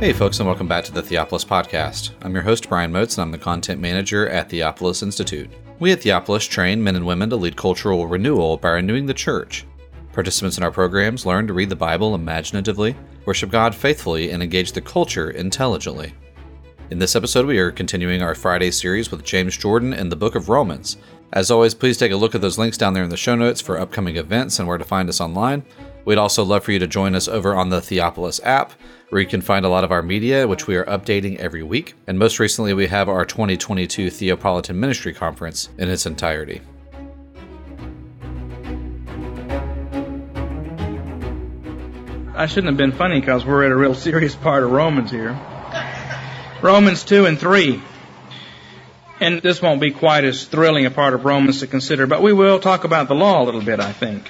Hey, folks, and welcome back to the Theopolis Podcast. I'm your host, Brian Moats, and I'm the content manager at Theopolis Institute. We at Theopolis train men and women to lead cultural renewal by renewing the church. Participants in our programs learn to read the Bible imaginatively, worship God faithfully, and engage the culture intelligently. In this episode, we are continuing our Friday series with James Jordan and the book of Romans. As always, please take a look at those links down there in the show notes for upcoming events and where to find us online. We'd also love for you to join us over on the Theopolis app, where you can find a lot of our media, which we are updating every week. And most recently, we have our 2022 Theopolitan Ministry Conference in its entirety. I shouldn't have been funny because we're at a real serious part of Romans here. Romans 2 and 3. And this won't be quite as thrilling a part of Romans to consider, but we will talk about the law a little bit, I think.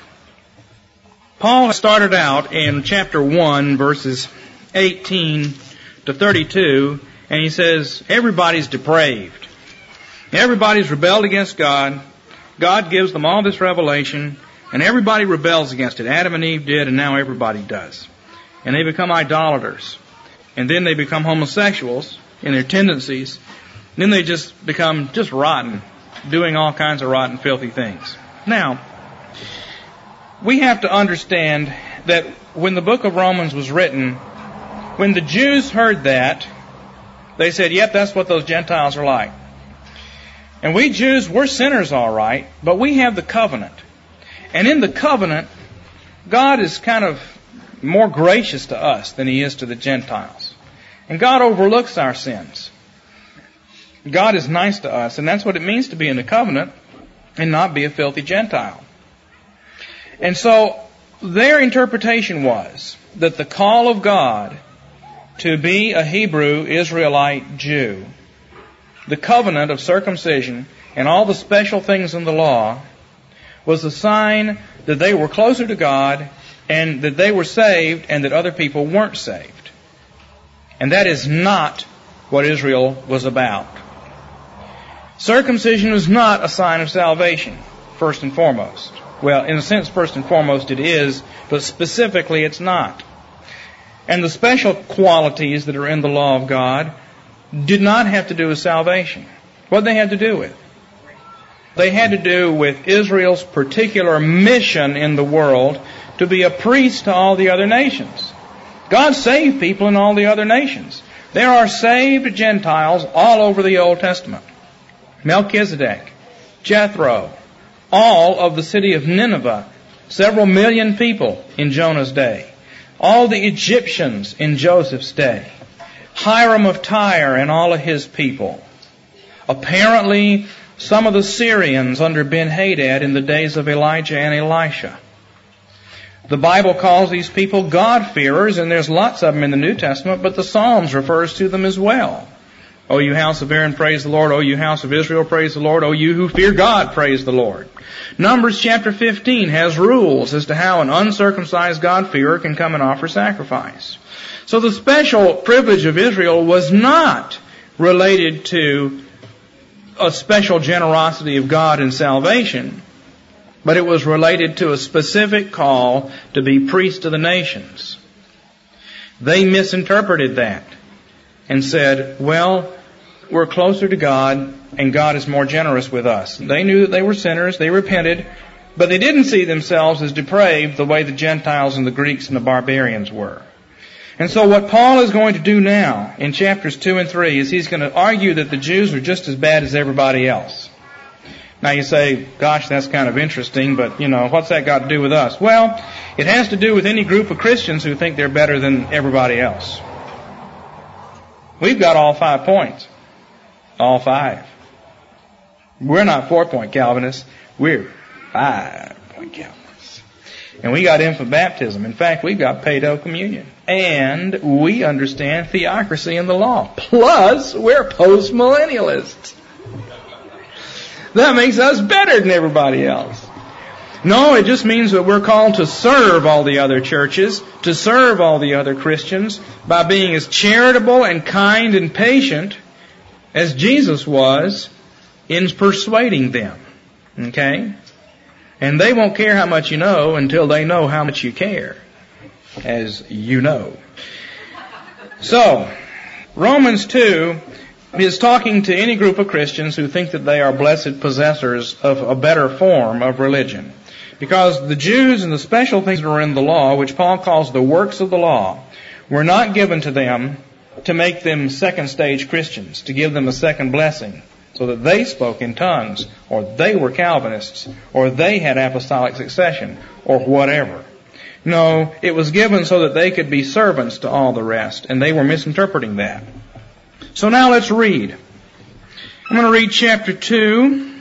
Paul started out in chapter 1, verses 18 to 32, and he says, everybody's depraved. Everybody's rebelled against God. God gives them all this revelation, and everybody rebels against it. Adam and Eve did, and now everybody does. And they become idolaters. And then they become homosexuals in their tendencies. And then they just become just rotten, doing all kinds of rotten, filthy things. Now, we have to understand that when the book of Romans was written, when the Jews heard that, they said, yep, that's what those Gentiles are like. And we Jews, we're sinners all right, but we have the covenant. And in the covenant, God is kind of more gracious to us than He is to the Gentiles. And God overlooks our sins. God is nice to us, and that's what it means to be in the covenant and not be a filthy Gentile. And so their interpretation was that the call of God to be a Hebrew Israelite Jew, the covenant of circumcision, and all the special things in the law was a sign that they were closer to God and that they were saved and that other people weren't saved. And that is not what Israel was about. Circumcision was not a sign of salvation, first and foremost. Well, in a sense, first and foremost it is, but specifically it's not. And the special qualities that are in the law of God did not have to do with salvation. What they had to do with? They had to do with Israel's particular mission in the world to be a priest to all the other nations. God saved people in all the other nations. There are saved Gentiles all over the Old Testament. Melchizedek, Jethro, all of the city of Nineveh, several million people in Jonah's day all the Egyptians in Joseph's day, Hiram of Tyre and all of his people. Apparently, some of the Syrians under Ben-Hadad in the days of Elijah and Elisha. The Bible calls these people God-fearers, and there's lots of them in the New Testament, but the Psalms refers to them as well. O you house of Aaron, praise the Lord. O you house of Israel, praise the Lord. O you who fear God, praise the Lord. Numbers chapter 15 has rules as to how an uncircumcised God-fearer can come and offer sacrifice. So the special privilege of Israel was not related to a special generosity of God in salvation, but it was related to a specific call to be priest of the nations. They misinterpreted that and said, well, we're closer to God and God is more generous with us. They knew that they were sinners, they repented, but they didn't see themselves as depraved the way the Gentiles and the Greeks and the barbarians were. And so what Paul is going to do now in chapters 2 and 3 is he's going to argue that the Jews are just as bad as everybody else. Now you say, gosh, that's kind of interesting, but you know, what's that got to do with us? Well, it has to do with any group of Christians who think they're better than everybody else. We've got all five points. All five. We're not four point Calvinists. We're five point Calvinists. And we got infant baptism. In fact, we've got pedo communion. And we understand theocracy in the law. Plus, we're postmillennialists. That makes us better than everybody else. No, it just means that we're called to serve all the other churches, to serve all the other Christians by being as charitable and kind and patient as Jesus was in persuading them. Okay? And they won't care how much you know until they know how much you care, as you know. So, Romans 2 is talking to any group of Christians who think that they are blessed possessors of a better form of religion. Because the Jews and the special things that are in the law, which Paul calls the works of the law, were not given to them to make them second stage Christians, to give them a second blessing, so that they spoke in tongues, or they were Calvinists, or they had apostolic succession, or whatever. No, it was given so that they could be servants to all the rest, and they were misinterpreting that. So now let's read. I'm going to read chapter 2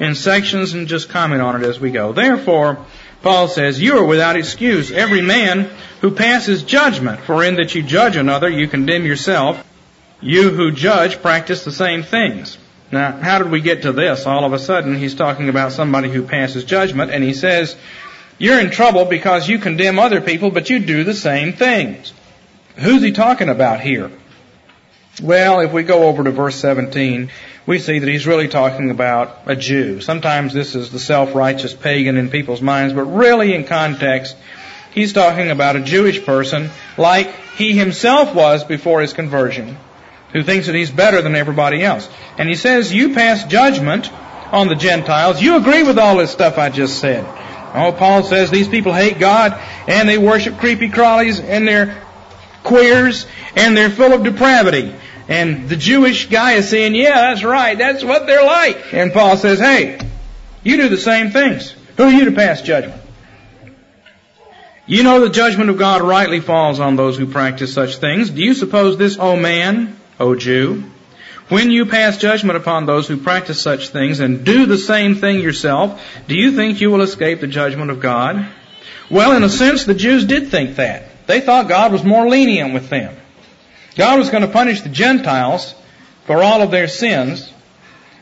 in sections and just comment on it as we go. Therefore, Paul says, You are without excuse, every man who passes judgment, for in that you judge another, you condemn yourself. You who judge practice the same things. Now, how did we get to this? All of a sudden, he's talking about somebody who passes judgment, and he says, You're in trouble because you condemn other people, but you do the same things. Who's he talking about here? Well, if we go over to verse 17, we see that he's really talking about a Jew. Sometimes this is the self-righteous pagan in people's minds, but really in context, he's talking about a Jewish person like he himself was before his conversion, who thinks that he's better than everybody else. And he says, you pass judgment on the Gentiles. You agree with all this stuff I just said. Oh, Paul says these people hate God and they worship creepy crawlies and they're queers and they're full of depravity. And the Jewish guy is saying, yeah, that's right, that's what they're like. And Paul says, hey, you do the same things. Who are you to pass judgment? You know the judgment of God rightly falls on those who practice such things. Do you suppose this, O man, O Jew, when you pass judgment upon those who practice such things and do the same thing yourself, do you think you will escape the judgment of God? Well, in a sense, the Jews did think that. They thought God was more lenient with them. God was going to punish the Gentiles for all of their sins,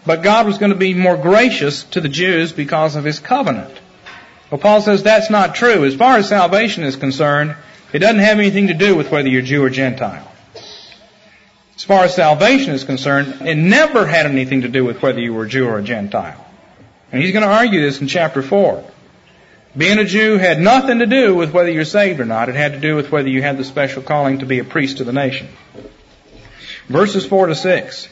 but God was going to be more gracious to the Jews because of His covenant. Well, Paul says that's not true. As far as salvation is concerned, it doesn't have anything to do with whether you're Jew or Gentile. As far as salvation is concerned, it never had anything to do with whether you were Jew or Gentile. And he's going to argue this in chapter 4. Being a Jew had nothing to do with whether you're saved or not. It had to do with whether you had the special calling to be a priest to the nation. Verses 4 to 6.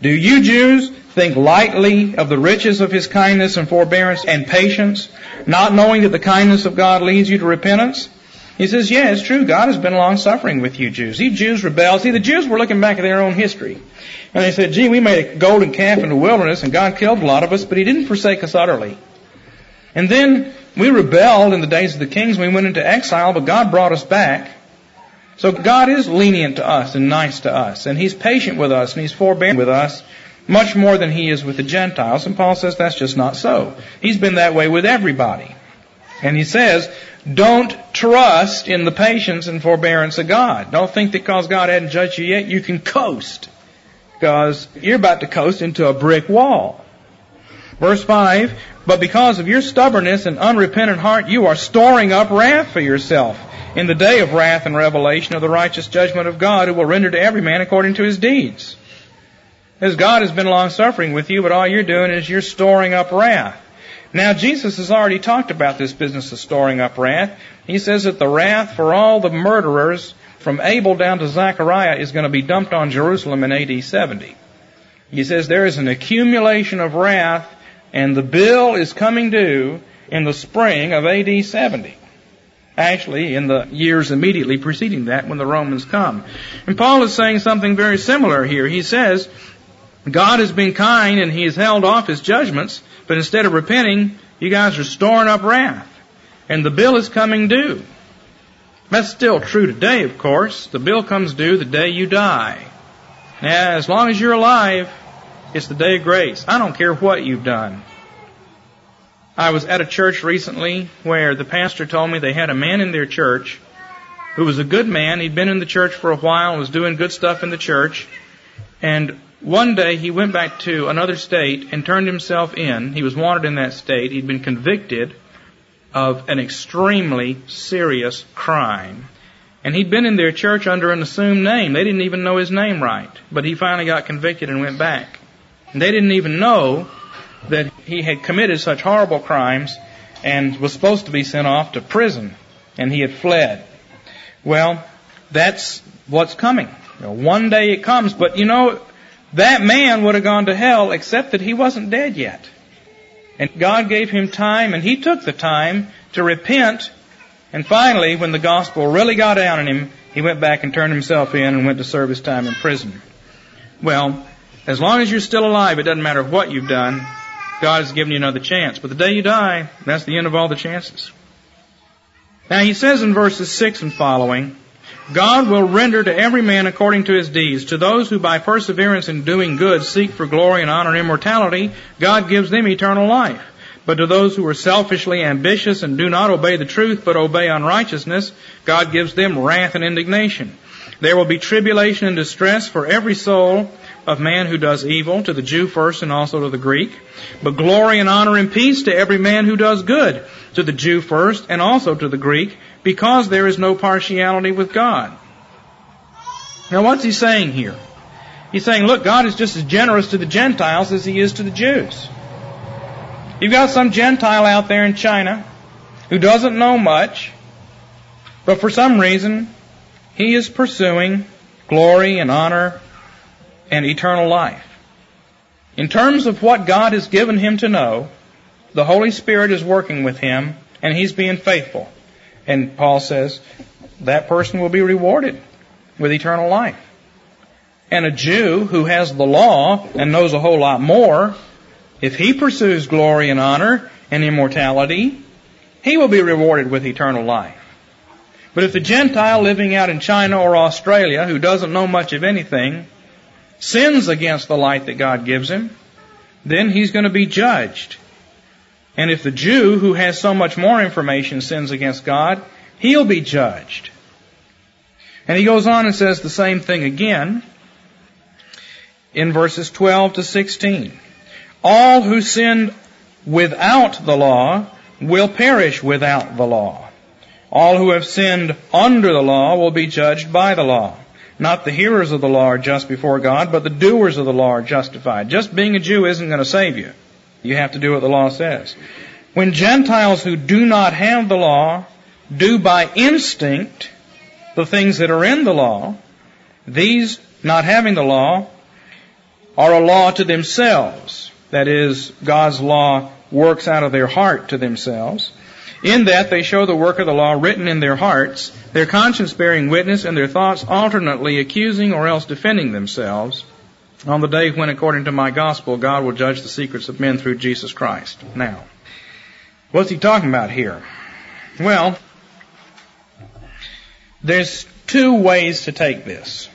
Do you Jews think lightly of the riches of his kindness and forbearance and patience, not knowing that the kindness of God leads you to repentance? He says, yeah, it's true. God has been long suffering with you Jews. You Jews rebelled. See, the Jews were looking back at their own history. And they said, gee, we made a golden calf in the wilderness and God killed a lot of us, but He didn't forsake us utterly. And then we rebelled in the days of the kings. We went into exile, but God brought us back. So God is lenient to us and nice to us, and He's patient with us, and He's forbearing with us much more than He is with the Gentiles. And Paul says that's just not so. He's been that way with everybody. And he says, don't trust in the patience and forbearance of God. Don't think that because God hadn't judged you yet, you can coast. Because you're about to coast into a brick wall. Verse 5, but because of your stubbornness and unrepentant heart, you are storing up wrath for yourself in the day of wrath and revelation of the righteous judgment of God who will render to every man according to his deeds. As God has been long suffering with you, but all you're doing is you're storing up wrath. Now Jesus has already talked about this business of storing up wrath. He says that the wrath for all the murderers from Abel down to Zechariah is going to be dumped on Jerusalem in AD 70. He says there is an accumulation of wrath and the bill is coming due in the spring of AD 70. Actually, in the years immediately preceding that when the Romans come. And Paul is saying something very similar here. He says, God has been kind and He has held off His judgments, but instead of repenting, you guys are storing up wrath. And the bill is coming due. That's still true today, of course. The bill comes due the day you die. Now, as long as you're alive, it's the day of grace. I don't care what you've done. I was at a church recently where the pastor told me they had a man in their church who was a good man. He'd been in the church for a while, and was doing good stuff in the church. And one day he went back to another state and turned himself in. He was wanted in that state. He'd been convicted of an extremely serious crime. And he'd been in their church under an assumed name. They didn't even know his name right. But he finally got convicted and went back. They didn't even know that he had committed such horrible crimes and was supposed to be sent off to prison, and he had fled. Well, that's what's coming. You know, one day it comes, but you know, that man would have gone to hell except that he wasn't dead yet. And God gave him time and he took the time to repent. And finally, when the gospel really got down on him, he went back and turned himself in and went to serve his time in prison. Well, as long as you're still alive, it doesn't matter what you've done. God has given you another chance. But the day you die, that's the end of all the chances. Now he says in verses 6 and following, God will render to every man according to his deeds. To those who by perseverance in doing good seek for glory and honor and immortality, God gives them eternal life. But to those who are selfishly ambitious and do not obey the truth but obey unrighteousness, God gives them wrath and indignation. There will be tribulation and distress for every soul of man who does evil, to the Jew first and also to the Greek. But glory and honor and peace to every man who does good, to the Jew first and also to the Greek, because there is no partiality with God. Now what's he saying here? He's saying, look, God is just as generous to the Gentiles as he is to the Jews. You've got some Gentile out there in China who doesn't know much, but for some reason he is pursuing glory and honor and eternal life. In terms of what God has given him to know, the Holy Spirit is working with him and he's being faithful. And Paul says that person will be rewarded with eternal life. And a Jew who has the law and knows a whole lot more, if he pursues glory and honor and immortality, he will be rewarded with eternal life. But if the Gentile living out in China or Australia who doesn't know much of anything sins against the light that God gives him, then he's going to be judged. And if the Jew who has so much more information sins against God, he'll be judged. And he goes on and says the same thing again in verses 12 to 16. All who sinned without the law will perish without the law. All who have sinned under the law will be judged by the law. Not the hearers of the law are just before God, but the doers of the law are justified. Just being a Jew isn't going to save you. You have to do what the law says. When Gentiles who do not have the law do by instinct the things that are in the law, these not having the law are a law to themselves. That is, God's law works out of their heart to themselves. In that they show the work of the law written in their hearts, their conscience bearing witness, and their thoughts alternately accusing or else defending themselves on the day when, according to my gospel, God will judge the secrets of men through Jesus Christ. Now, what's he talking about here? Well, there's two ways to take this.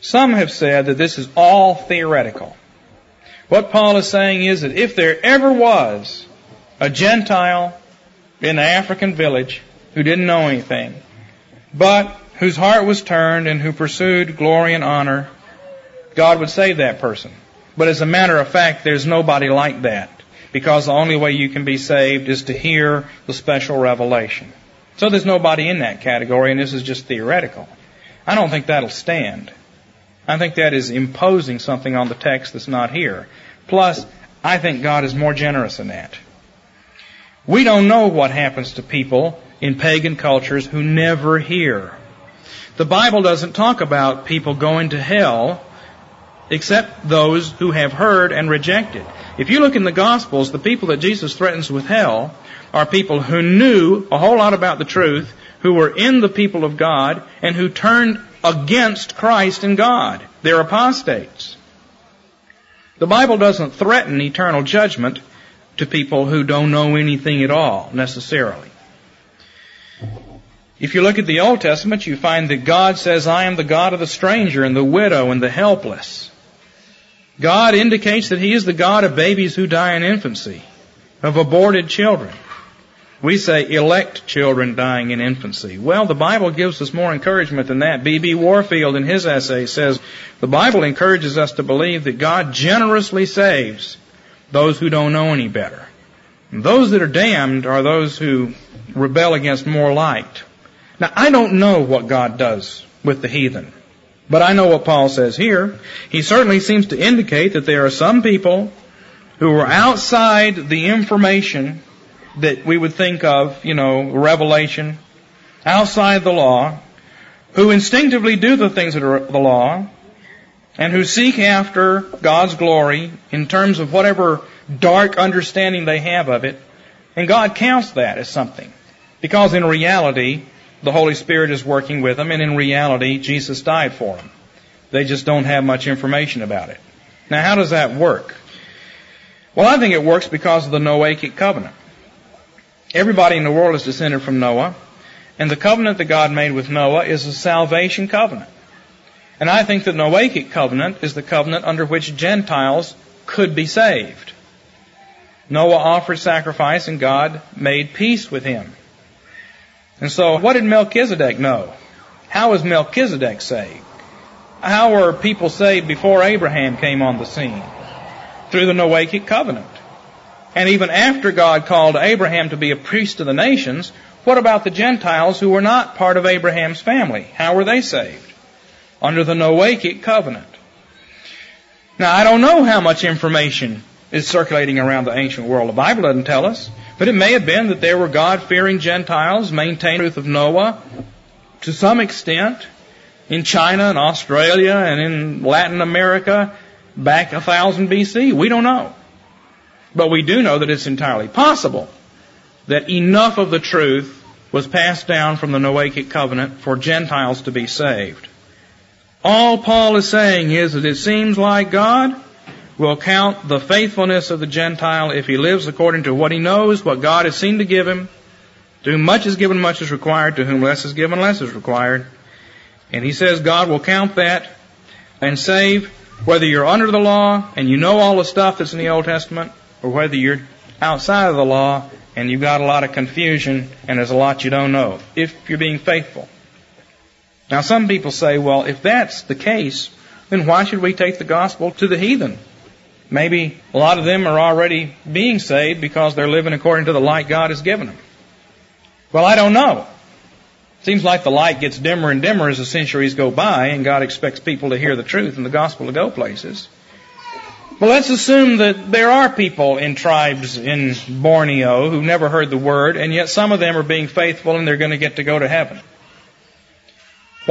Some have said that this is all theoretical. What Paul is saying is that if there ever was a Gentile in an African village who didn't know anything, but whose heart was turned and who pursued glory and honor, God would save that person. But as a matter of fact, there's nobody like that because the only way you can be saved is to hear the special revelation. So there's nobody in that category and this is just theoretical. I don't think that'll stand. I think that is imposing something on the text that's not here. Plus, I think God is more generous than that. We don't know what happens to people in pagan cultures who never hear. The Bible doesn't talk about people going to hell except those who have heard and rejected. If you look in the Gospels, the people that Jesus threatens with hell are people who knew a whole lot about the truth, who were in the people of God, and who turned against Christ and God. They're apostates. The Bible doesn't threaten eternal judgment to people who don't know anything at all, necessarily. If you look at the Old Testament, you find that God says, I am the God of the stranger and the widow and the helpless. God indicates that He is the God of babies who die in infancy, of aborted children. We say elect children dying in infancy. Well, the Bible gives us more encouragement than that. B.B. Warfield in his essay says, the Bible encourages us to believe that God generously saves those who don't know any better. And those that are damned are those who rebel against more light. Now, I don't know what God does with the heathen, but I know what Paul says here. He certainly seems to indicate that there are some people who are outside the information that we would think of, you know, revelation, outside the law, who instinctively do the things that are the law, and who seek after God's glory in terms of whatever dark understanding they have of it, and God counts that as something. Because in reality, the Holy Spirit is working with them, and in reality, Jesus died for them. They just don't have much information about it. Now, how does that work? Well, I think it works because of the Noahic covenant. Everybody in the world is descended from Noah, and the covenant that God made with Noah is a salvation covenant. And I think the Noahic covenant is the covenant under which Gentiles could be saved. Noah offered sacrifice and God made peace with him. And so, what did Melchizedek know? How was Melchizedek saved? How were people saved before Abraham came on the scene? Through the Noahic covenant. And even after God called Abraham to be a priest of the nations, what about the Gentiles who were not part of Abraham's family? How were they saved? Under the Noachic covenant. Now, I don't know how much information is circulating around the ancient world. The Bible doesn't tell us. But it may have been that there were God-fearing Gentiles maintaining the truth of Noah to some extent in China and Australia and in Latin America back a thousand BC. We don't know. But we do know that it's entirely possible that enough of the truth was passed down from the Noachic covenant for Gentiles to be saved. All Paul is saying is that it seems like God will count the faithfulness of the Gentile if he lives according to what he knows, what God has seen to give him. To whom much is given, much is required. To whom less is given, less is required. And he says God will count that and save whether you're under the law and you know all the stuff that's in the Old Testament or whether you're outside of the law and you've got a lot of confusion and there's a lot you don't know if you're being faithful. Now some people say, well, if that's the case, then why should we take the gospel to the heathen? Maybe a lot of them are already being saved because they're living according to the light God has given them. Well, I don't know. Seems like the light gets dimmer and dimmer as the centuries go by, and God expects people to hear the truth and the gospel to go places. But let's assume that there are people in tribes in Borneo who never heard the word, and yet some of them are being faithful and they're going to get to go to heaven.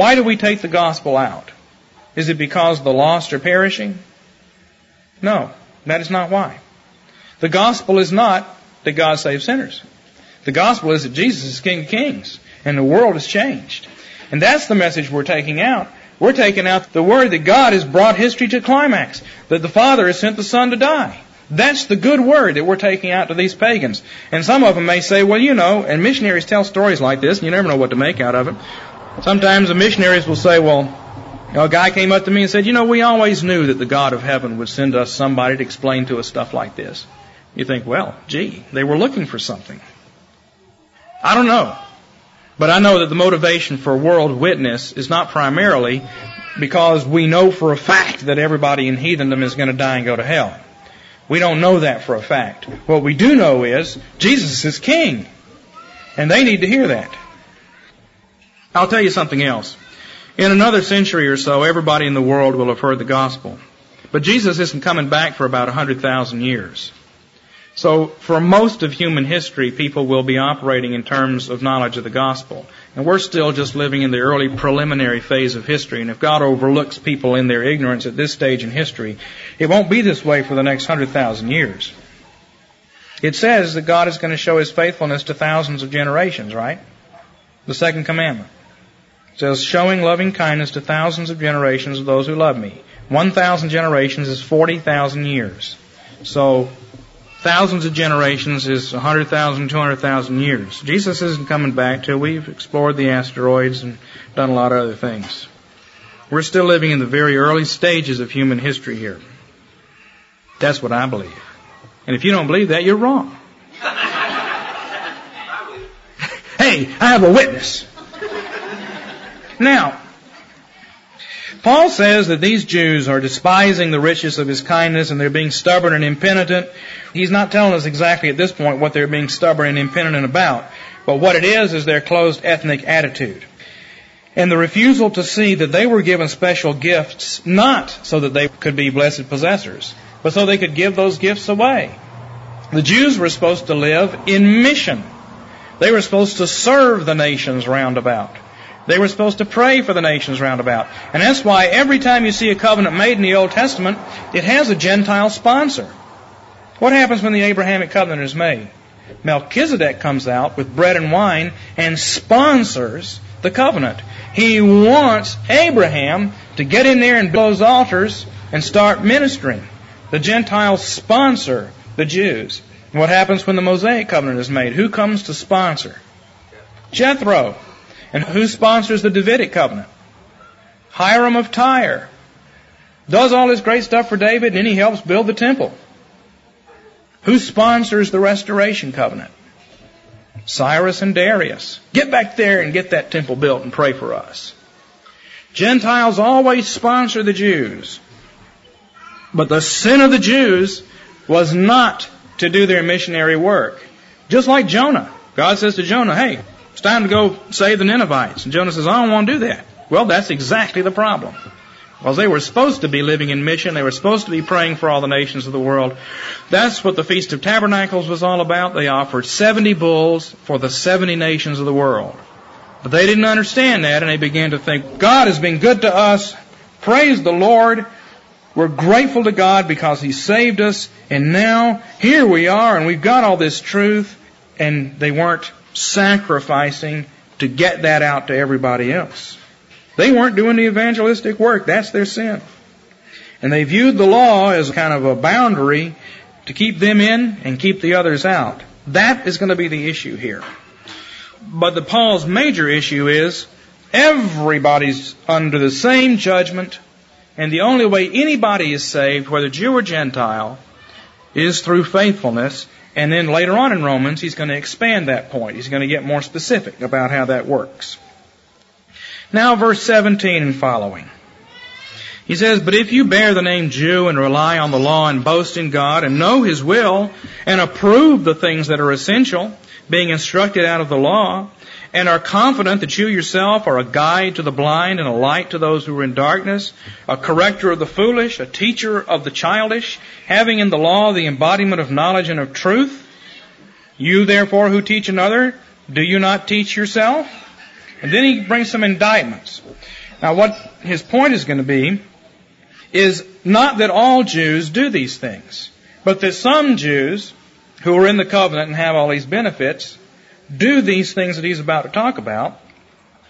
Why do we take the gospel out? Is it because the lost are perishing? No, that is not why. The gospel is not that God saves sinners. The gospel is that Jesus is King of Kings and the world has changed. And that's the message we're taking out. We're taking out the word that God has brought history to climax, that the Father has sent the Son to die. That's the good word that we're taking out to these pagans. And some of them may say, well, you know, and missionaries tell stories like this, and you never know what to make out of it. Sometimes the missionaries will say, well, you know, a guy came up to me and said, you know, we always knew that the God of heaven would send us somebody to explain to us stuff like this. You think, well, gee, they were looking for something. I don't know. But I know that the motivation for world witness is not primarily because we know for a fact that everybody in heathendom is going to die and go to hell. We don't know that for a fact. What we do know is Jesus is king. And they need to hear that. I'll tell you something else. In another century or so, everybody in the world will have heard the gospel. But Jesus isn't coming back for about 100,000 years. So for most of human history, people will be operating in terms of knowledge of the gospel. And we're still just living in the early preliminary phase of history. And if God overlooks people in their ignorance at this stage in history, it won't be this way for the next 100,000 years. It says that God is going to show His faithfulness to thousands of generations, right? The second commandment says, showing loving kindness to thousands of generations of those who love me. 1,000 generations is 40,000 years. So, thousands of generations is 100,000, 200,000 years. Jesus isn't coming back till we've explored the asteroids and done a lot of other things. We're still living in the very early stages of human history here. That's what I believe. And if you don't believe that, you're wrong. hey, I have a witness. Now, Paul says that these Jews are despising the riches of his kindness and they're being stubborn and impenitent. He's not telling us exactly at this point what they're being stubborn and impenitent about, but what it is is their closed ethnic attitude. And the refusal to see that they were given special gifts not so that they could be blessed possessors, but so they could give those gifts away. The Jews were supposed to live in mission. They were supposed to serve the nations round about. They were supposed to pray for the nations round about. And that's why every time you see a covenant made in the Old Testament, it has a Gentile sponsor. What happens when the Abrahamic covenant is made? Melchizedek comes out with bread and wine and sponsors the covenant. He wants Abraham to get in there and build those altars and start ministering. The Gentiles sponsor the Jews. What happens when the Mosaic covenant is made? Who comes to sponsor? Jethro. And who sponsors the Davidic covenant? Hiram of Tyre. Does all this great stuff for David and then he helps build the temple. Who sponsors the restoration covenant? Cyrus and Darius. Get back there and get that temple built and pray for us. Gentiles always sponsor the Jews. But the sin of the Jews was not to do their missionary work. Just like Jonah. God says to Jonah, hey, it's time to go save the Ninevites. And Jonah says, I don't want to do that. Well, that's exactly the problem. Because they were supposed to be living in mission. They were supposed to be praying for all the nations of the world. That's what the Feast of Tabernacles was all about. They offered 70 bulls for the 70 nations of the world. But they didn't understand that and they began to think, God has been good to us. Praise the Lord. We're grateful to God because He saved us, and now here we are, and we've got all this truth, and they weren't sacrificing to get that out to everybody else. They weren't doing the evangelistic work. That's their sin. And they viewed the law as kind of a boundary to keep them in and keep the others out. That is going to be the issue here. But the Paul's major issue is everybody's under the same judgment and the only way anybody is saved, whether Jew or Gentile, is through faithfulness. And then later on in Romans, he's going to expand that point. He's going to get more specific about how that works. Now, verse 17 and following. He says, But if you bear the name Jew and rely on the law and boast in God and know His will and approve the things that are essential, being instructed out of the law, and are confident that you yourself are a guide to the blind and a light to those who are in darkness, a corrector of the foolish, a teacher of the childish, having in the law the embodiment of knowledge and of truth. You therefore who teach another, do you not teach yourself? And then he brings some indictments. Now what his point is going to be is not that all Jews do these things, but that some Jews who are in the covenant and have all these benefits do these things that he's about to talk about,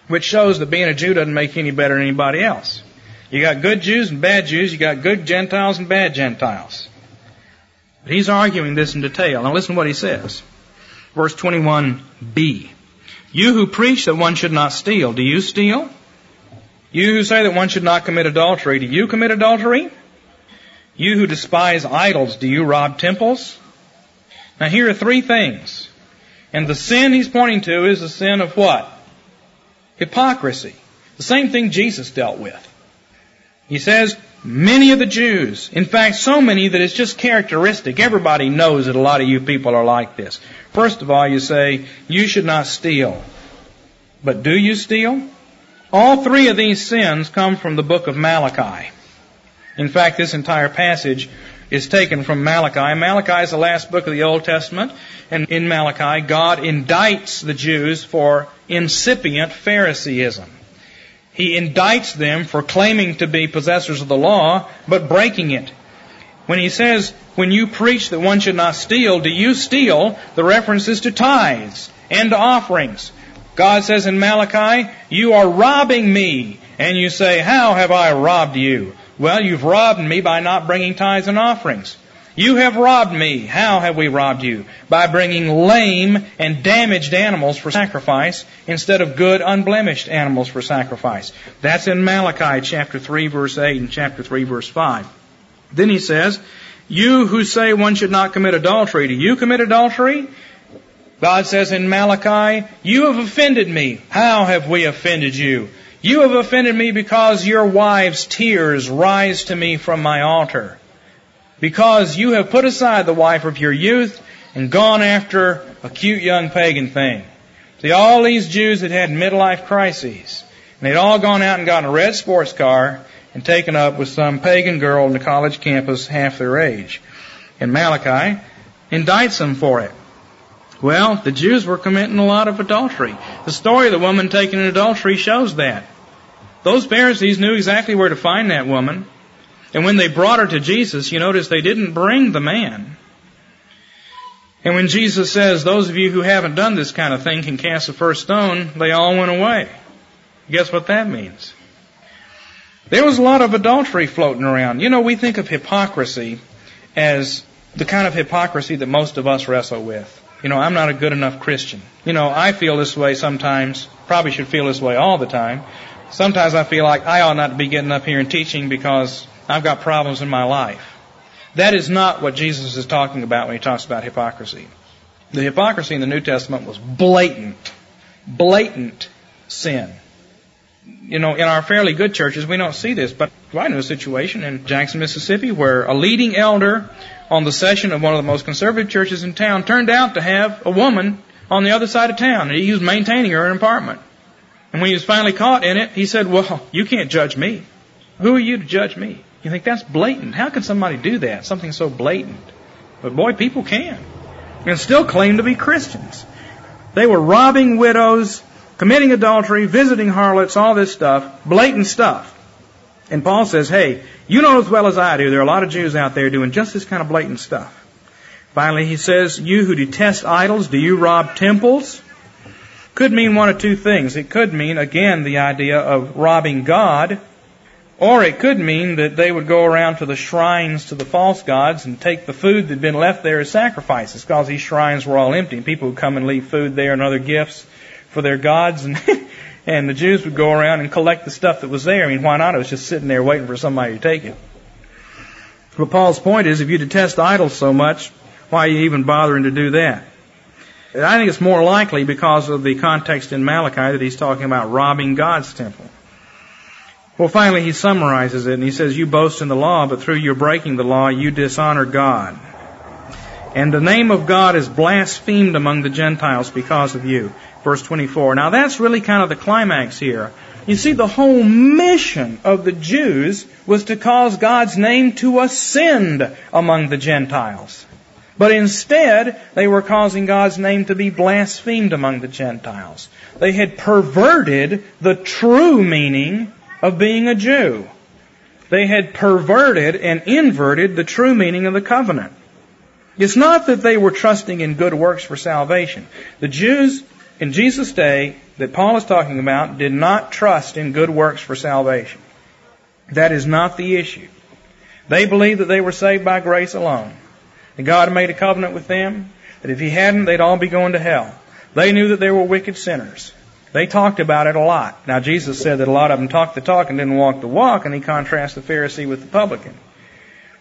which shows that being a Jew doesn't make you any better than anybody else. You got good Jews and bad Jews, you got good Gentiles and bad Gentiles. But he's arguing this in detail. Now listen to what he says. Verse 21b. You who preach that one should not steal, do you steal? You who say that one should not commit adultery, do you commit adultery? You who despise idols, do you rob temples? Now here are three things and the sin he's pointing to is the sin of what? Hypocrisy. The same thing Jesus dealt with. He says, many of the Jews, in fact, so many that it's just characteristic. Everybody knows that a lot of you people are like this. First of all, you say, you should not steal. But do you steal? All three of these sins come from the book of Malachi. In fact, this entire passage is taken from Malachi. Malachi is the last book of the Old Testament, and in Malachi, God indicts the Jews for incipient Phariseeism. He indicts them for claiming to be possessors of the law, but breaking it. When he says, when you preach that one should not steal, do you steal? The reference is to tithes and to offerings. God says in Malachi, you are robbing me. And you say, how have I robbed you? Well, you've robbed me by not bringing tithes and offerings. You have robbed me. How have we robbed you? By bringing lame and damaged animals for sacrifice instead of good, unblemished animals for sacrifice. That's in Malachi chapter 3 verse 8 and chapter 3 verse 5. Then he says, you who say one should not commit adultery, do you commit adultery? God says in Malachi, you have offended me. How have we offended you? You have offended me because your wife's tears rise to me from my altar. Because you have put aside the wife of your youth and gone after a cute young pagan thing. See, all these Jews had had midlife crises. And they'd all gone out and gotten a red sports car and taken up with some pagan girl on the college campus half their age. And Malachi indicts them for it. Well, the Jews were committing a lot of adultery. The story of the woman taken in adultery shows that. Those Pharisees knew exactly where to find that woman. And when they brought her to Jesus, you notice they didn't bring the man. And when Jesus says, those of you who haven't done this kind of thing can cast the first stone, they all went away. Guess what that means? There was a lot of adultery floating around. You know, we think of hypocrisy as the kind of hypocrisy that most of us wrestle with. You know, I'm not a good enough Christian. You know, I feel this way sometimes, probably should feel this way all the time. Sometimes I feel like I ought not to be getting up here and teaching because I've got problems in my life. That is not what Jesus is talking about when he talks about hypocrisy. The hypocrisy in the New Testament was blatant, blatant sin. You know, in our fairly good churches, we don't see this, but I know a situation in Jackson, Mississippi, where a leading elder on the session of one of the most conservative churches in town turned out to have a woman on the other side of town, and he was maintaining her apartment. And when he was finally caught in it, he said, Well, you can't judge me. Who are you to judge me? You think that's blatant. How can somebody do that? Something so blatant. But boy, people can. And still claim to be Christians. They were robbing widows, committing adultery, visiting harlots, all this stuff, blatant stuff. And Paul says, hey, you know as well as I do, there are a lot of Jews out there doing just this kind of blatant stuff. Finally, he says, you who detest idols, do you rob temples? Could mean one of two things. It could mean, again, the idea of robbing God, or it could mean that they would go around to the shrines to the false gods and take the food that had been left there as sacrifices, because these shrines were all empty. People would come and leave food there and other gifts for their gods, and and the Jews would go around and collect the stuff that was there. I mean, why not? It was just sitting there waiting for somebody to take it. But Paul's point is, if you detest idols so much, why are you even bothering to do that? I think it's more likely because of the context in Malachi that he's talking about robbing God's temple. Well, finally, he summarizes it and he says, You boast in the law, but through your breaking the law, you dishonor God. And the name of God is blasphemed among the Gentiles because of you. Verse 24. Now that's really kind of the climax here. You see, the whole mission of the Jews was to cause God's name to ascend among the Gentiles. But instead, they were causing God's name to be blasphemed among the Gentiles. They had perverted the true meaning of being a Jew. They had perverted and inverted the true meaning of the covenant. It's not that they were trusting in good works for salvation. The Jews in Jesus' day that Paul is talking about did not trust in good works for salvation. That is not the issue. They believed that they were saved by grace alone. That God made a covenant with them, that if He hadn't, they'd all be going to hell. They knew that they were wicked sinners. They talked about it a lot. Now Jesus said that a lot of them talked the talk and didn't walk the walk, and he contrasts the Pharisee with the publican.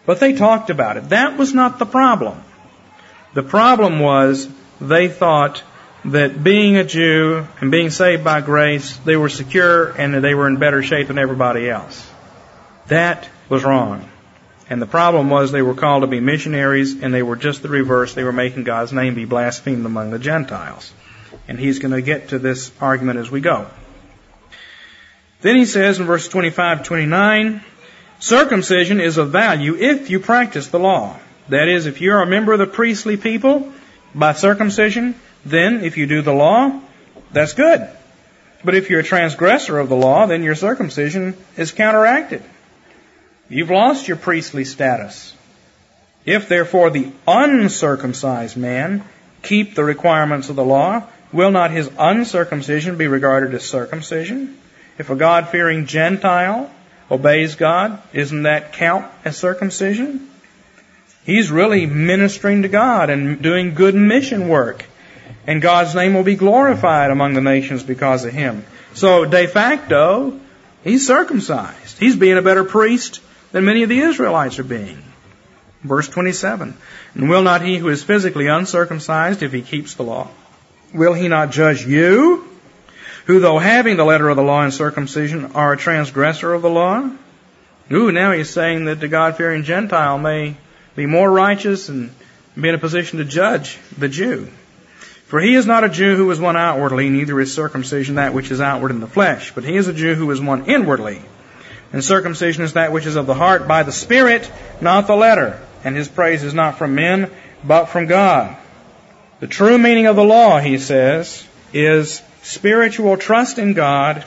But they talked about it. That was not the problem. The problem was they thought that being a Jew and being saved by grace, they were secure and that they were in better shape than everybody else. That was wrong. And the problem was they were called to be missionaries and they were just the reverse. They were making God's name be blasphemed among the Gentiles. And he's going to get to this argument as we go. Then he says in verses 25 29, circumcision is of value if you practice the law. That is, if you're a member of the priestly people by circumcision, then if you do the law, that's good. But if you're a transgressor of the law, then your circumcision is counteracted. You've lost your priestly status. If therefore the uncircumcised man keep the requirements of the law, Will not his uncircumcision be regarded as circumcision? If a God fearing Gentile obeys God, isn't that count as circumcision? He's really ministering to God and doing good mission work. And God's name will be glorified among the nations because of him. So de facto, he's circumcised. He's being a better priest than many of the Israelites are being. Verse 27. And will not he who is physically uncircumcised, if he keeps the law, Will he not judge you, who though having the letter of the law in circumcision are a transgressor of the law? Ooh, now he's saying that the God-fearing Gentile may be more righteous and be in a position to judge the Jew. For he is not a Jew who is one outwardly, neither is circumcision that which is outward in the flesh, but he is a Jew who is one inwardly. And circumcision is that which is of the heart by the Spirit, not the letter. And his praise is not from men, but from God. The true meaning of the law, he says, is spiritual trust in God,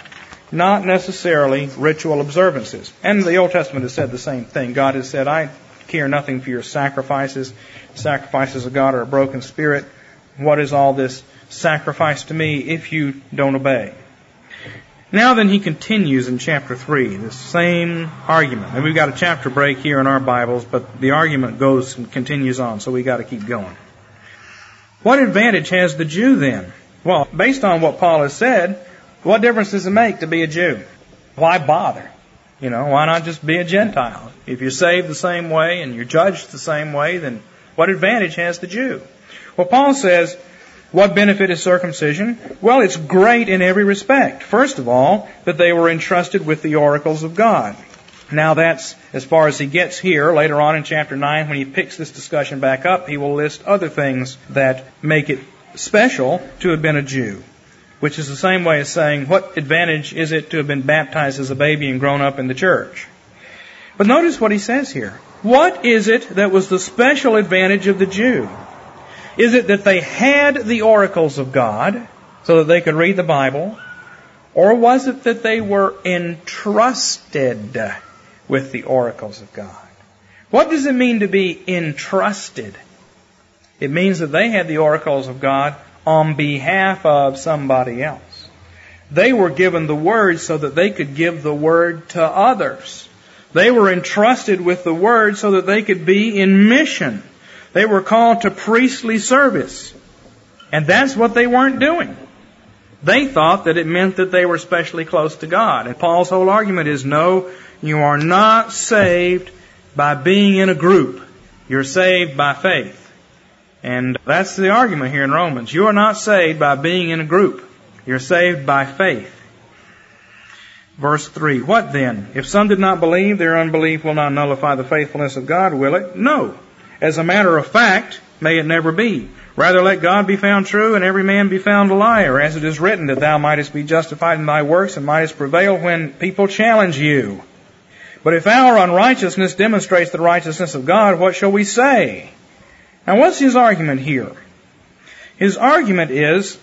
not necessarily ritual observances. And the Old Testament has said the same thing. God has said, I care nothing for your sacrifices. Sacrifices of God are a broken spirit. What is all this sacrifice to me if you don't obey? Now then he continues in chapter 3, the same argument. And we've got a chapter break here in our Bibles, but the argument goes and continues on, so we've got to keep going. What advantage has the Jew then? Well, based on what Paul has said, what difference does it make to be a Jew? Why bother? You know, why not just be a Gentile? If you're saved the same way and you're judged the same way, then what advantage has the Jew? Well, Paul says, what benefit is circumcision? Well, it's great in every respect. First of all, that they were entrusted with the oracles of God. Now that's as far as he gets here. Later on in chapter 9, when he picks this discussion back up, he will list other things that make it special to have been a Jew. Which is the same way as saying, what advantage is it to have been baptized as a baby and grown up in the church? But notice what he says here. What is it that was the special advantage of the Jew? Is it that they had the oracles of God so that they could read the Bible? Or was it that they were entrusted with the oracles of God? What does it mean to be entrusted? It means that they had the oracles of God on behalf of somebody else. They were given the word so that they could give the word to others. They were entrusted with the word so that they could be in mission. They were called to priestly service. And that's what they weren't doing. They thought that it meant that they were specially close to God. And Paul's whole argument is no, you are not saved by being in a group. You're saved by faith. And that's the argument here in Romans. You are not saved by being in a group. You're saved by faith. Verse 3. What then? If some did not believe, their unbelief will not nullify the faithfulness of God, will it? No. As a matter of fact, may it never be. Rather let God be found true and every man be found a liar, as it is written that thou mightest be justified in thy works and mightest prevail when people challenge you. But if our unrighteousness demonstrates the righteousness of God, what shall we say? Now what's his argument here? His argument is,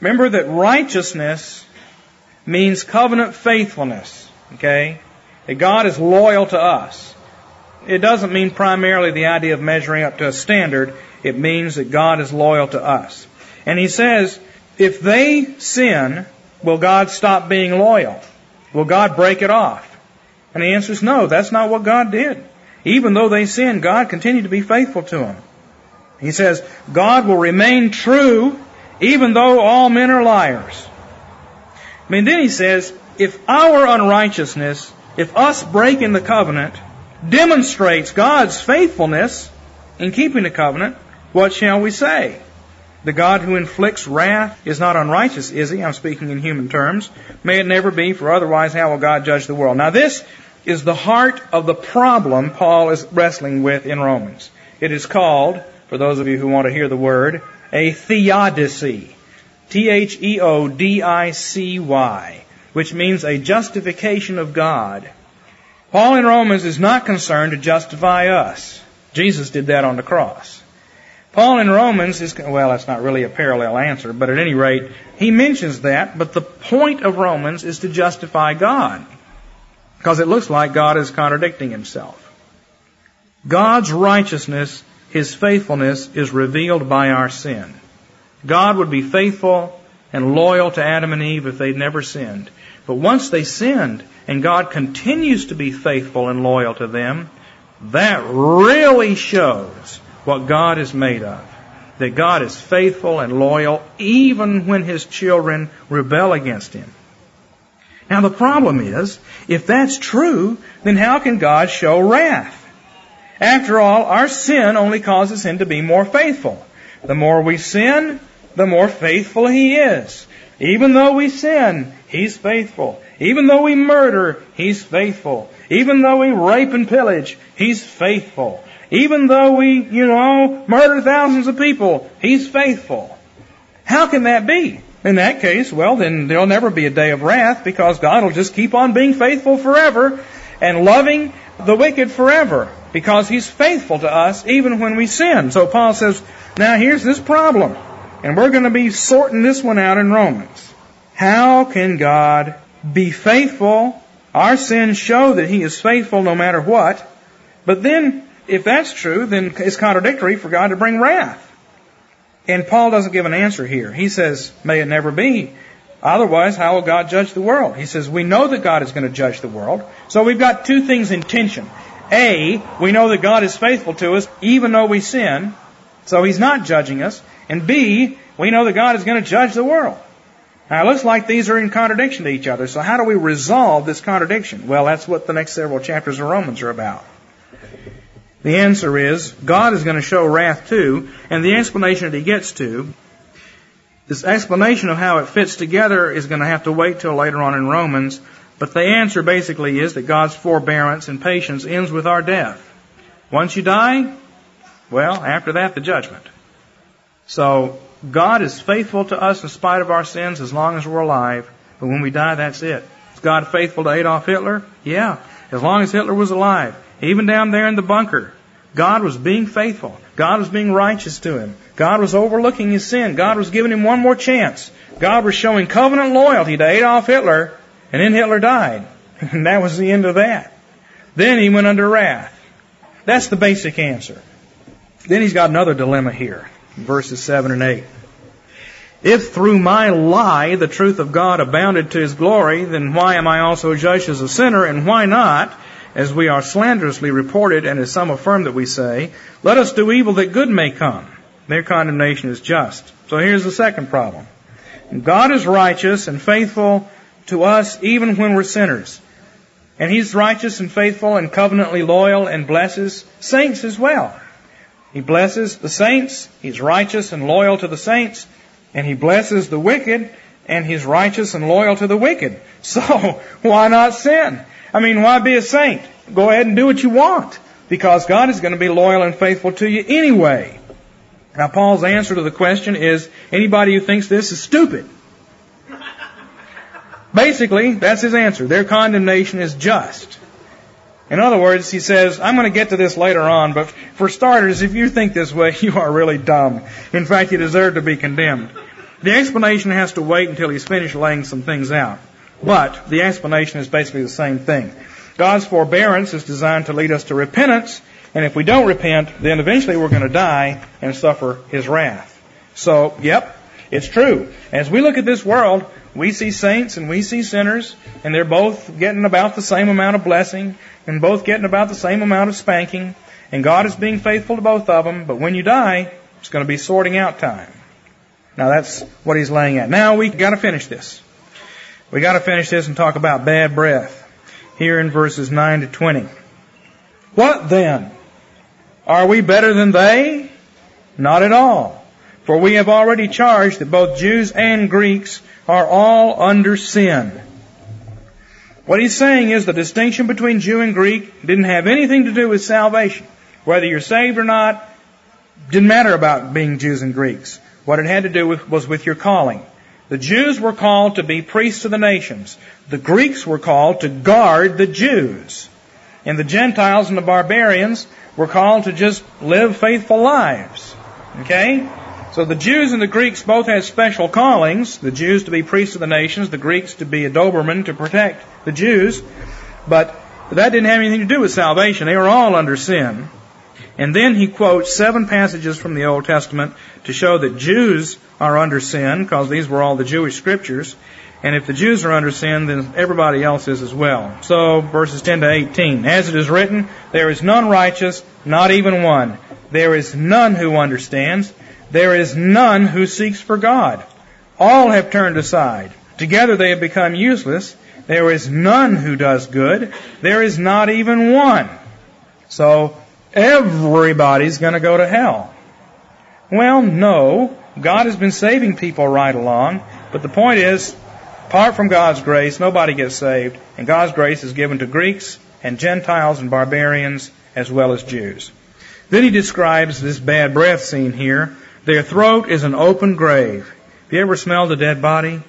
remember that righteousness means covenant faithfulness, okay? That God is loyal to us it doesn't mean primarily the idea of measuring up to a standard. It means that God is loyal to us. And he says, if they sin, will God stop being loyal? Will God break it off? And the answer is no, that's not what God did. Even though they sinned, God continued to be faithful to them. He says, God will remain true even though all men are liars. I mean, then he says, if our unrighteousness, if us breaking the covenant, demonstrates God's faithfulness in keeping the covenant, what shall we say? The God who inflicts wrath is not unrighteous, is he? I'm speaking in human terms. May it never be, for otherwise how will God judge the world? Now this is the heart of the problem Paul is wrestling with in Romans. It is called, for those of you who want to hear the word, a theodicy. T-H-E-O-D-I-C-Y, which means a justification of God. Paul in Romans is not concerned to justify us. Jesus did that on the cross. Paul in Romans is, well, that's not really a parallel answer, but at any rate, he mentions that, but the point of Romans is to justify God. Because it looks like God is contradicting himself. God's righteousness, His faithfulness, is revealed by our sin. God would be faithful and loyal to Adam and Eve if they'd never sinned. But once they sinned, and God continues to be faithful and loyal to them, that really shows what God is made of. That God is faithful and loyal even when His children rebel against Him. Now the problem is, if that's true, then how can God show wrath? After all, our sin only causes Him to be more faithful. The more we sin, the more faithful He is. Even though we sin, He's faithful. Even though we murder, He's faithful. Even though we rape and pillage, He's faithful. Even though we, you know, murder thousands of people, He's faithful. How can that be? In that case, well, then there'll never be a day of wrath because God will just keep on being faithful forever and loving the wicked forever because He's faithful to us even when we sin. So Paul says, now here's this problem. And we're going to be sorting this one out in Romans. How can God be faithful? Our sins show that He is faithful no matter what. But then, if that's true, then it's contradictory for God to bring wrath. And Paul doesn't give an answer here. He says, may it never be. Otherwise, how will God judge the world? He says, we know that God is going to judge the world. So we've got two things in tension. A, we know that God is faithful to us even though we sin. So He's not judging us. And B, we know that God is going to judge the world. Now it looks like these are in contradiction to each other. So how do we resolve this contradiction? Well, that's what the next several chapters of Romans are about. The answer is God is going to show wrath too, and the explanation that he gets to, this explanation of how it fits together is going to have to wait till later on in Romans, but the answer basically is that God's forbearance and patience ends with our death. Once you die, well, after that, the judgment. So, God is faithful to us in spite of our sins as long as we're alive, but when we die, that's it. Is God faithful to Adolf Hitler? Yeah. As long as Hitler was alive. Even down there in the bunker, God was being faithful. God was being righteous to him. God was overlooking his sin. God was giving him one more chance. God was showing covenant loyalty to Adolf Hitler, and then Hitler died. And that was the end of that. Then he went under wrath. That's the basic answer. Then he's got another dilemma here, verses 7 and 8. If through my lie the truth of God abounded to his glory, then why am I also judged as a sinner, and why not? as we are slanderously reported, and as some affirm that we say, let us do evil that good may come. Their condemnation is just. So here's the second problem. God is righteous and faithful to us even when we're sinners. And He's righteous and faithful and covenantly loyal and blesses saints as well. He blesses the saints, He's righteous and loyal to the saints, and He blesses the wicked, and He's righteous and loyal to the wicked. So, why not sin? I mean, why be a saint? Go ahead and do what you want because God is going to be loyal and faithful to you anyway. Now, Paul's answer to the question is anybody who thinks this is stupid. Basically, that's his answer. Their condemnation is just. In other words, he says, I'm going to get to this later on, but for starters, if you think this way, you are really dumb. In fact, you deserve to be condemned. The explanation has to wait until he's finished laying some things out. But the explanation is basically the same thing. God's forbearance is designed to lead us to repentance, and if we don't repent, then eventually we're going to die and suffer His wrath. So, yep, it's true. As we look at this world, we see saints and we see sinners, and they're both getting about the same amount of blessing, and both getting about the same amount of spanking, and God is being faithful to both of them, but when you die, it's going to be sorting out time. Now that's what he's laying at. Now we gotta finish this. We got to finish this and talk about bad breath here in verses 9 to 20. What then? Are we better than they? Not at all. For we have already charged that both Jews and Greeks are all under sin. What he's saying is the distinction between Jew and Greek didn't have anything to do with salvation. Whether you're saved or not, didn't matter about being Jews and Greeks. What it had to do with was with your calling. The Jews were called to be priests of the nations. The Greeks were called to guard the Jews. And the Gentiles and the barbarians were called to just live faithful lives. Okay? So the Jews and the Greeks both had special callings. The Jews to be priests of the nations, the Greeks to be a Doberman to protect the Jews. But that didn't have anything to do with salvation. They were all under sin. And then he quotes seven passages from the Old Testament to show that Jews are under sin, because these were all the Jewish scriptures. And if the Jews are under sin, then everybody else is as well. So, verses 10 to 18. As it is written, there is none righteous, not even one. There is none who understands. There is none who seeks for God. All have turned aside. Together they have become useless. There is none who does good. There is not even one. So, everybody's going to go to hell. Well, no. God has been saving people right along, but the point is, apart from God's grace, nobody gets saved, and God's grace is given to Greeks and Gentiles and barbarians as well as Jews. Then he describes this bad breath scene here. Their throat is an open grave. Have you ever smelled a dead body?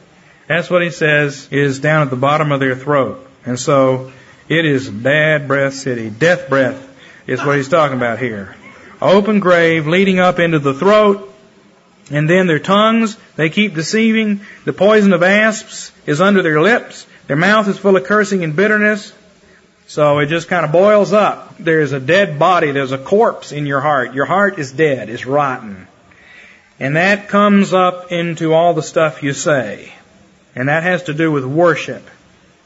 That's what he says is down at the bottom of their throat. And so it is bad breath city. Death breath is what he's talking about here. Open grave leading up into the throat And then their tongues, they keep deceiving. The poison of asps is under their lips. Their mouth is full of cursing and bitterness. So it just kind of boils up. There's a dead body. There's a corpse in your heart. Your heart is dead. It's rotten. And that comes up into all the stuff you say. And that has to do with worship.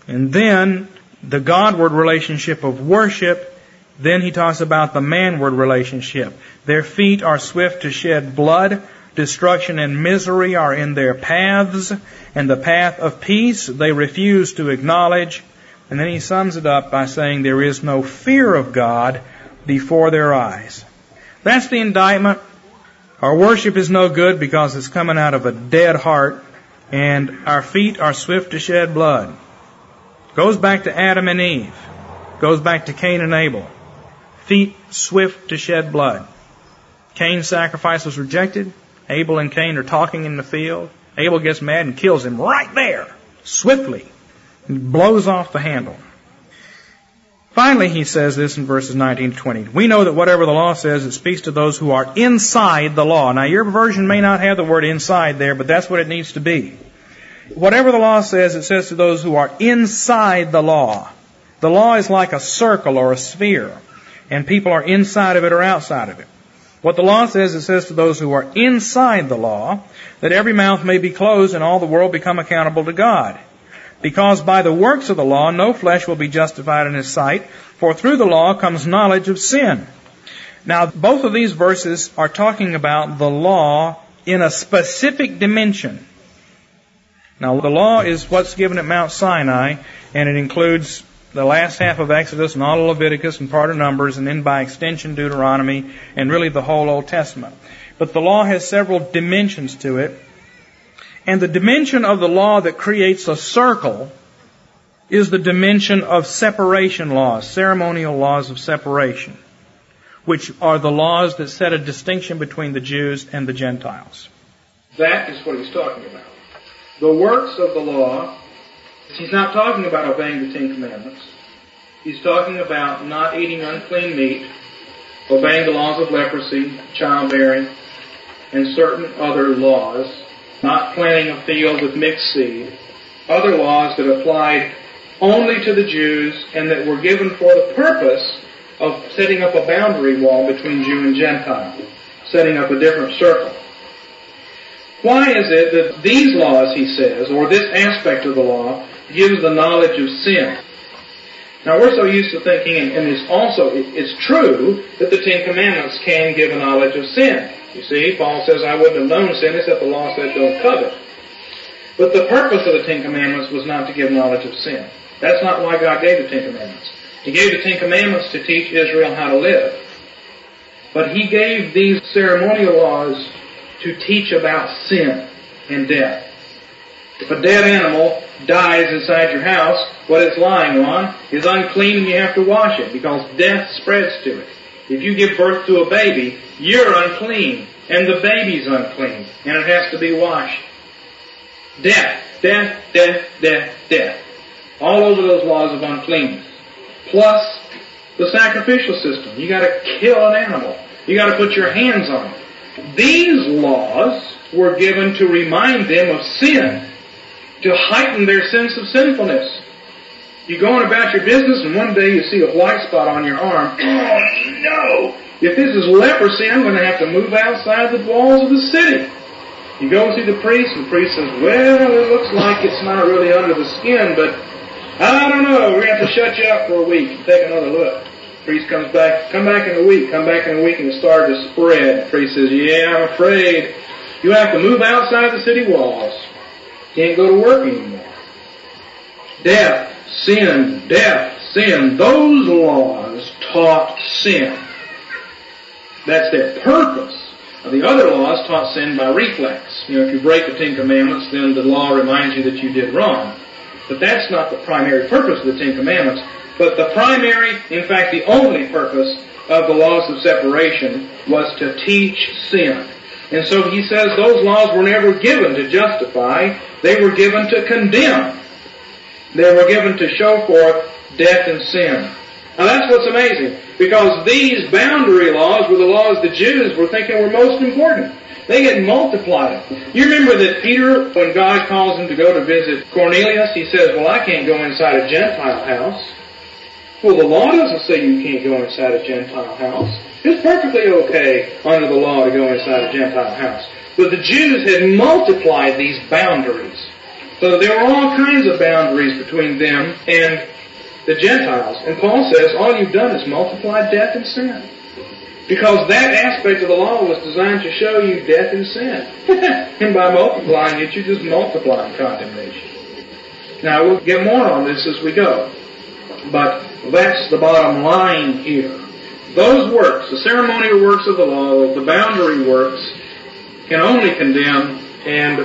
And then the Godward relationship of worship, then he talks about the manward relationship. Their feet are swift to shed blood. Destruction and misery are in their paths, and the path of peace they refuse to acknowledge. And then he sums it up by saying there is no fear of God before their eyes. That's the indictment. Our worship is no good because it's coming out of a dead heart, and our feet are swift to shed blood. Goes back to Adam and Eve. Goes back to Cain and Abel. Feet swift to shed blood. Cain's sacrifice was rejected. Abel and Cain are talking in the field. Abel gets mad and kills him right there, swiftly. He blows off the handle. Finally, he says this in verses 19 to 20. We know that whatever the law says, it speaks to those who are inside the law. Now, your version may not have the word inside there, but that's what it needs to be. Whatever the law says, it says to those who are inside the law. The law is like a circle or a sphere, and people are inside of it or outside of it. What the law says, it says to those who are inside the law, that every mouth may be closed and all the world become accountable to God. Because by the works of the law no flesh will be justified in his sight, for through the law comes knowledge of sin. Now, both of these verses are talking about the law in a specific dimension. Now, the law is what's given at Mount Sinai, and it includes the last half of Exodus and all of Leviticus and part of Numbers, and then by extension Deuteronomy, and really the whole Old Testament. But the law has several dimensions to it. And the dimension of the law that creates a circle is the dimension of separation laws, ceremonial laws of separation, which are the laws that set a distinction between the Jews and the Gentiles. That is what he's talking about. The works of the law He's not talking about obeying the Ten Commandments. He's talking about not eating unclean meat, obeying the laws of leprosy, childbearing, and certain other laws, not planting a field with mixed seed, other laws that applied only to the Jews and that were given for the purpose of setting up a boundary wall between Jew and Gentile, setting up a different circle. Why is it that these laws, he says, or this aspect of the law, gives the knowledge of sin. Now we're so used to thinking, and, it's also, it's true that the Ten Commandments can give a knowledge of sin. You see, Paul says, I wouldn't have known sin except the law said don't covet. But the purpose of the Ten Commandments was not to give knowledge of sin. That's not why God gave the Ten Commandments. He gave the Ten Commandments to teach Israel how to live. But He gave these ceremonial laws to teach about sin and death. If a dead animal dies inside your house, what it's lying on is unclean and you have to wash it because death spreads to it. If you give birth to a baby, you're unclean and the baby's unclean and it has to be washed. Death, death, death, death, death. All over those laws of uncleanness. Plus the sacrificial system. You gotta kill an animal. You gotta put your hands on it. These laws were given to remind them of sin to heighten their sense of sinfulness. You're going about your business and one day you see a white spot on your arm. Oh no! If this is leprosy, I'm going to have to move outside the walls of the city. You go see the priest and the priest says, well, it looks like it's not really under the skin, but I don't know. We're going to have to shut you up for a week and take another look. The priest comes back, come back in a week, come back in a week and it started to spread. The priest says, yeah, I'm afraid you have to move outside the city walls. Can't go to work anymore. Death, sin, death, sin. Those laws taught sin. That's their purpose. Now, the other laws taught sin by reflex. You know, if you break the Ten Commandments, then the law reminds you that you did wrong. But that's not the primary purpose of the Ten Commandments. But the primary, in fact the only purpose of the laws of separation was to teach sin. And so he says those laws were never given to justify, they were given to condemn. They were given to show forth death and sin. Now that's what's amazing, because these boundary laws were the laws the Jews were thinking were most important. They get multiplied. You remember that Peter, when God calls him to go to visit Cornelius, he says, Well, I can't go inside a Gentile house. Well, the law doesn't say you can't go inside a Gentile house. It's perfectly okay under the law to go inside a Gentile house. But the Jews had multiplied these boundaries. So there were all kinds of boundaries between them and the Gentiles. And Paul says, all you've done is multiplied death and sin. Because that aspect of the law was designed to show you death and sin. and by multiplying it, you're just multiplying condemnation. Now, we'll get more on this as we go. But that's the bottom line here. Those works, the ceremonial works of the law, the boundary works, can only condemn, and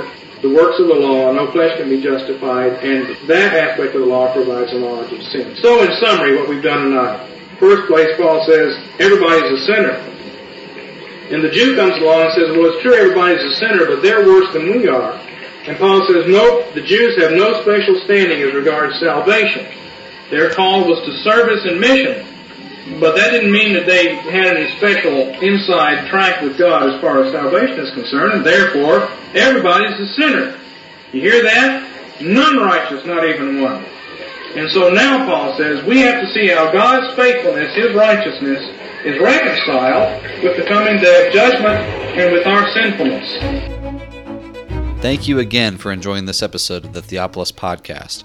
the works of the law, no flesh can be justified, and that aspect of the law provides a knowledge of sin. So, in summary, what we've done tonight. First place, Paul says, everybody's a sinner. And the Jew comes along and says, well, it's true everybody's a sinner, but they're worse than we are. And Paul says, nope, the Jews have no special standing as regards salvation. Their call was to service and mission. But that didn't mean that they had any special inside track with God as far as salvation is concerned, and therefore, everybody's a sinner. You hear that? None righteous, not even one. And so now Paul says we have to see how God's faithfulness, His righteousness, is reconciled with the coming day of judgment and with our sinfulness. Thank you again for enjoying this episode of the Theopolis Podcast.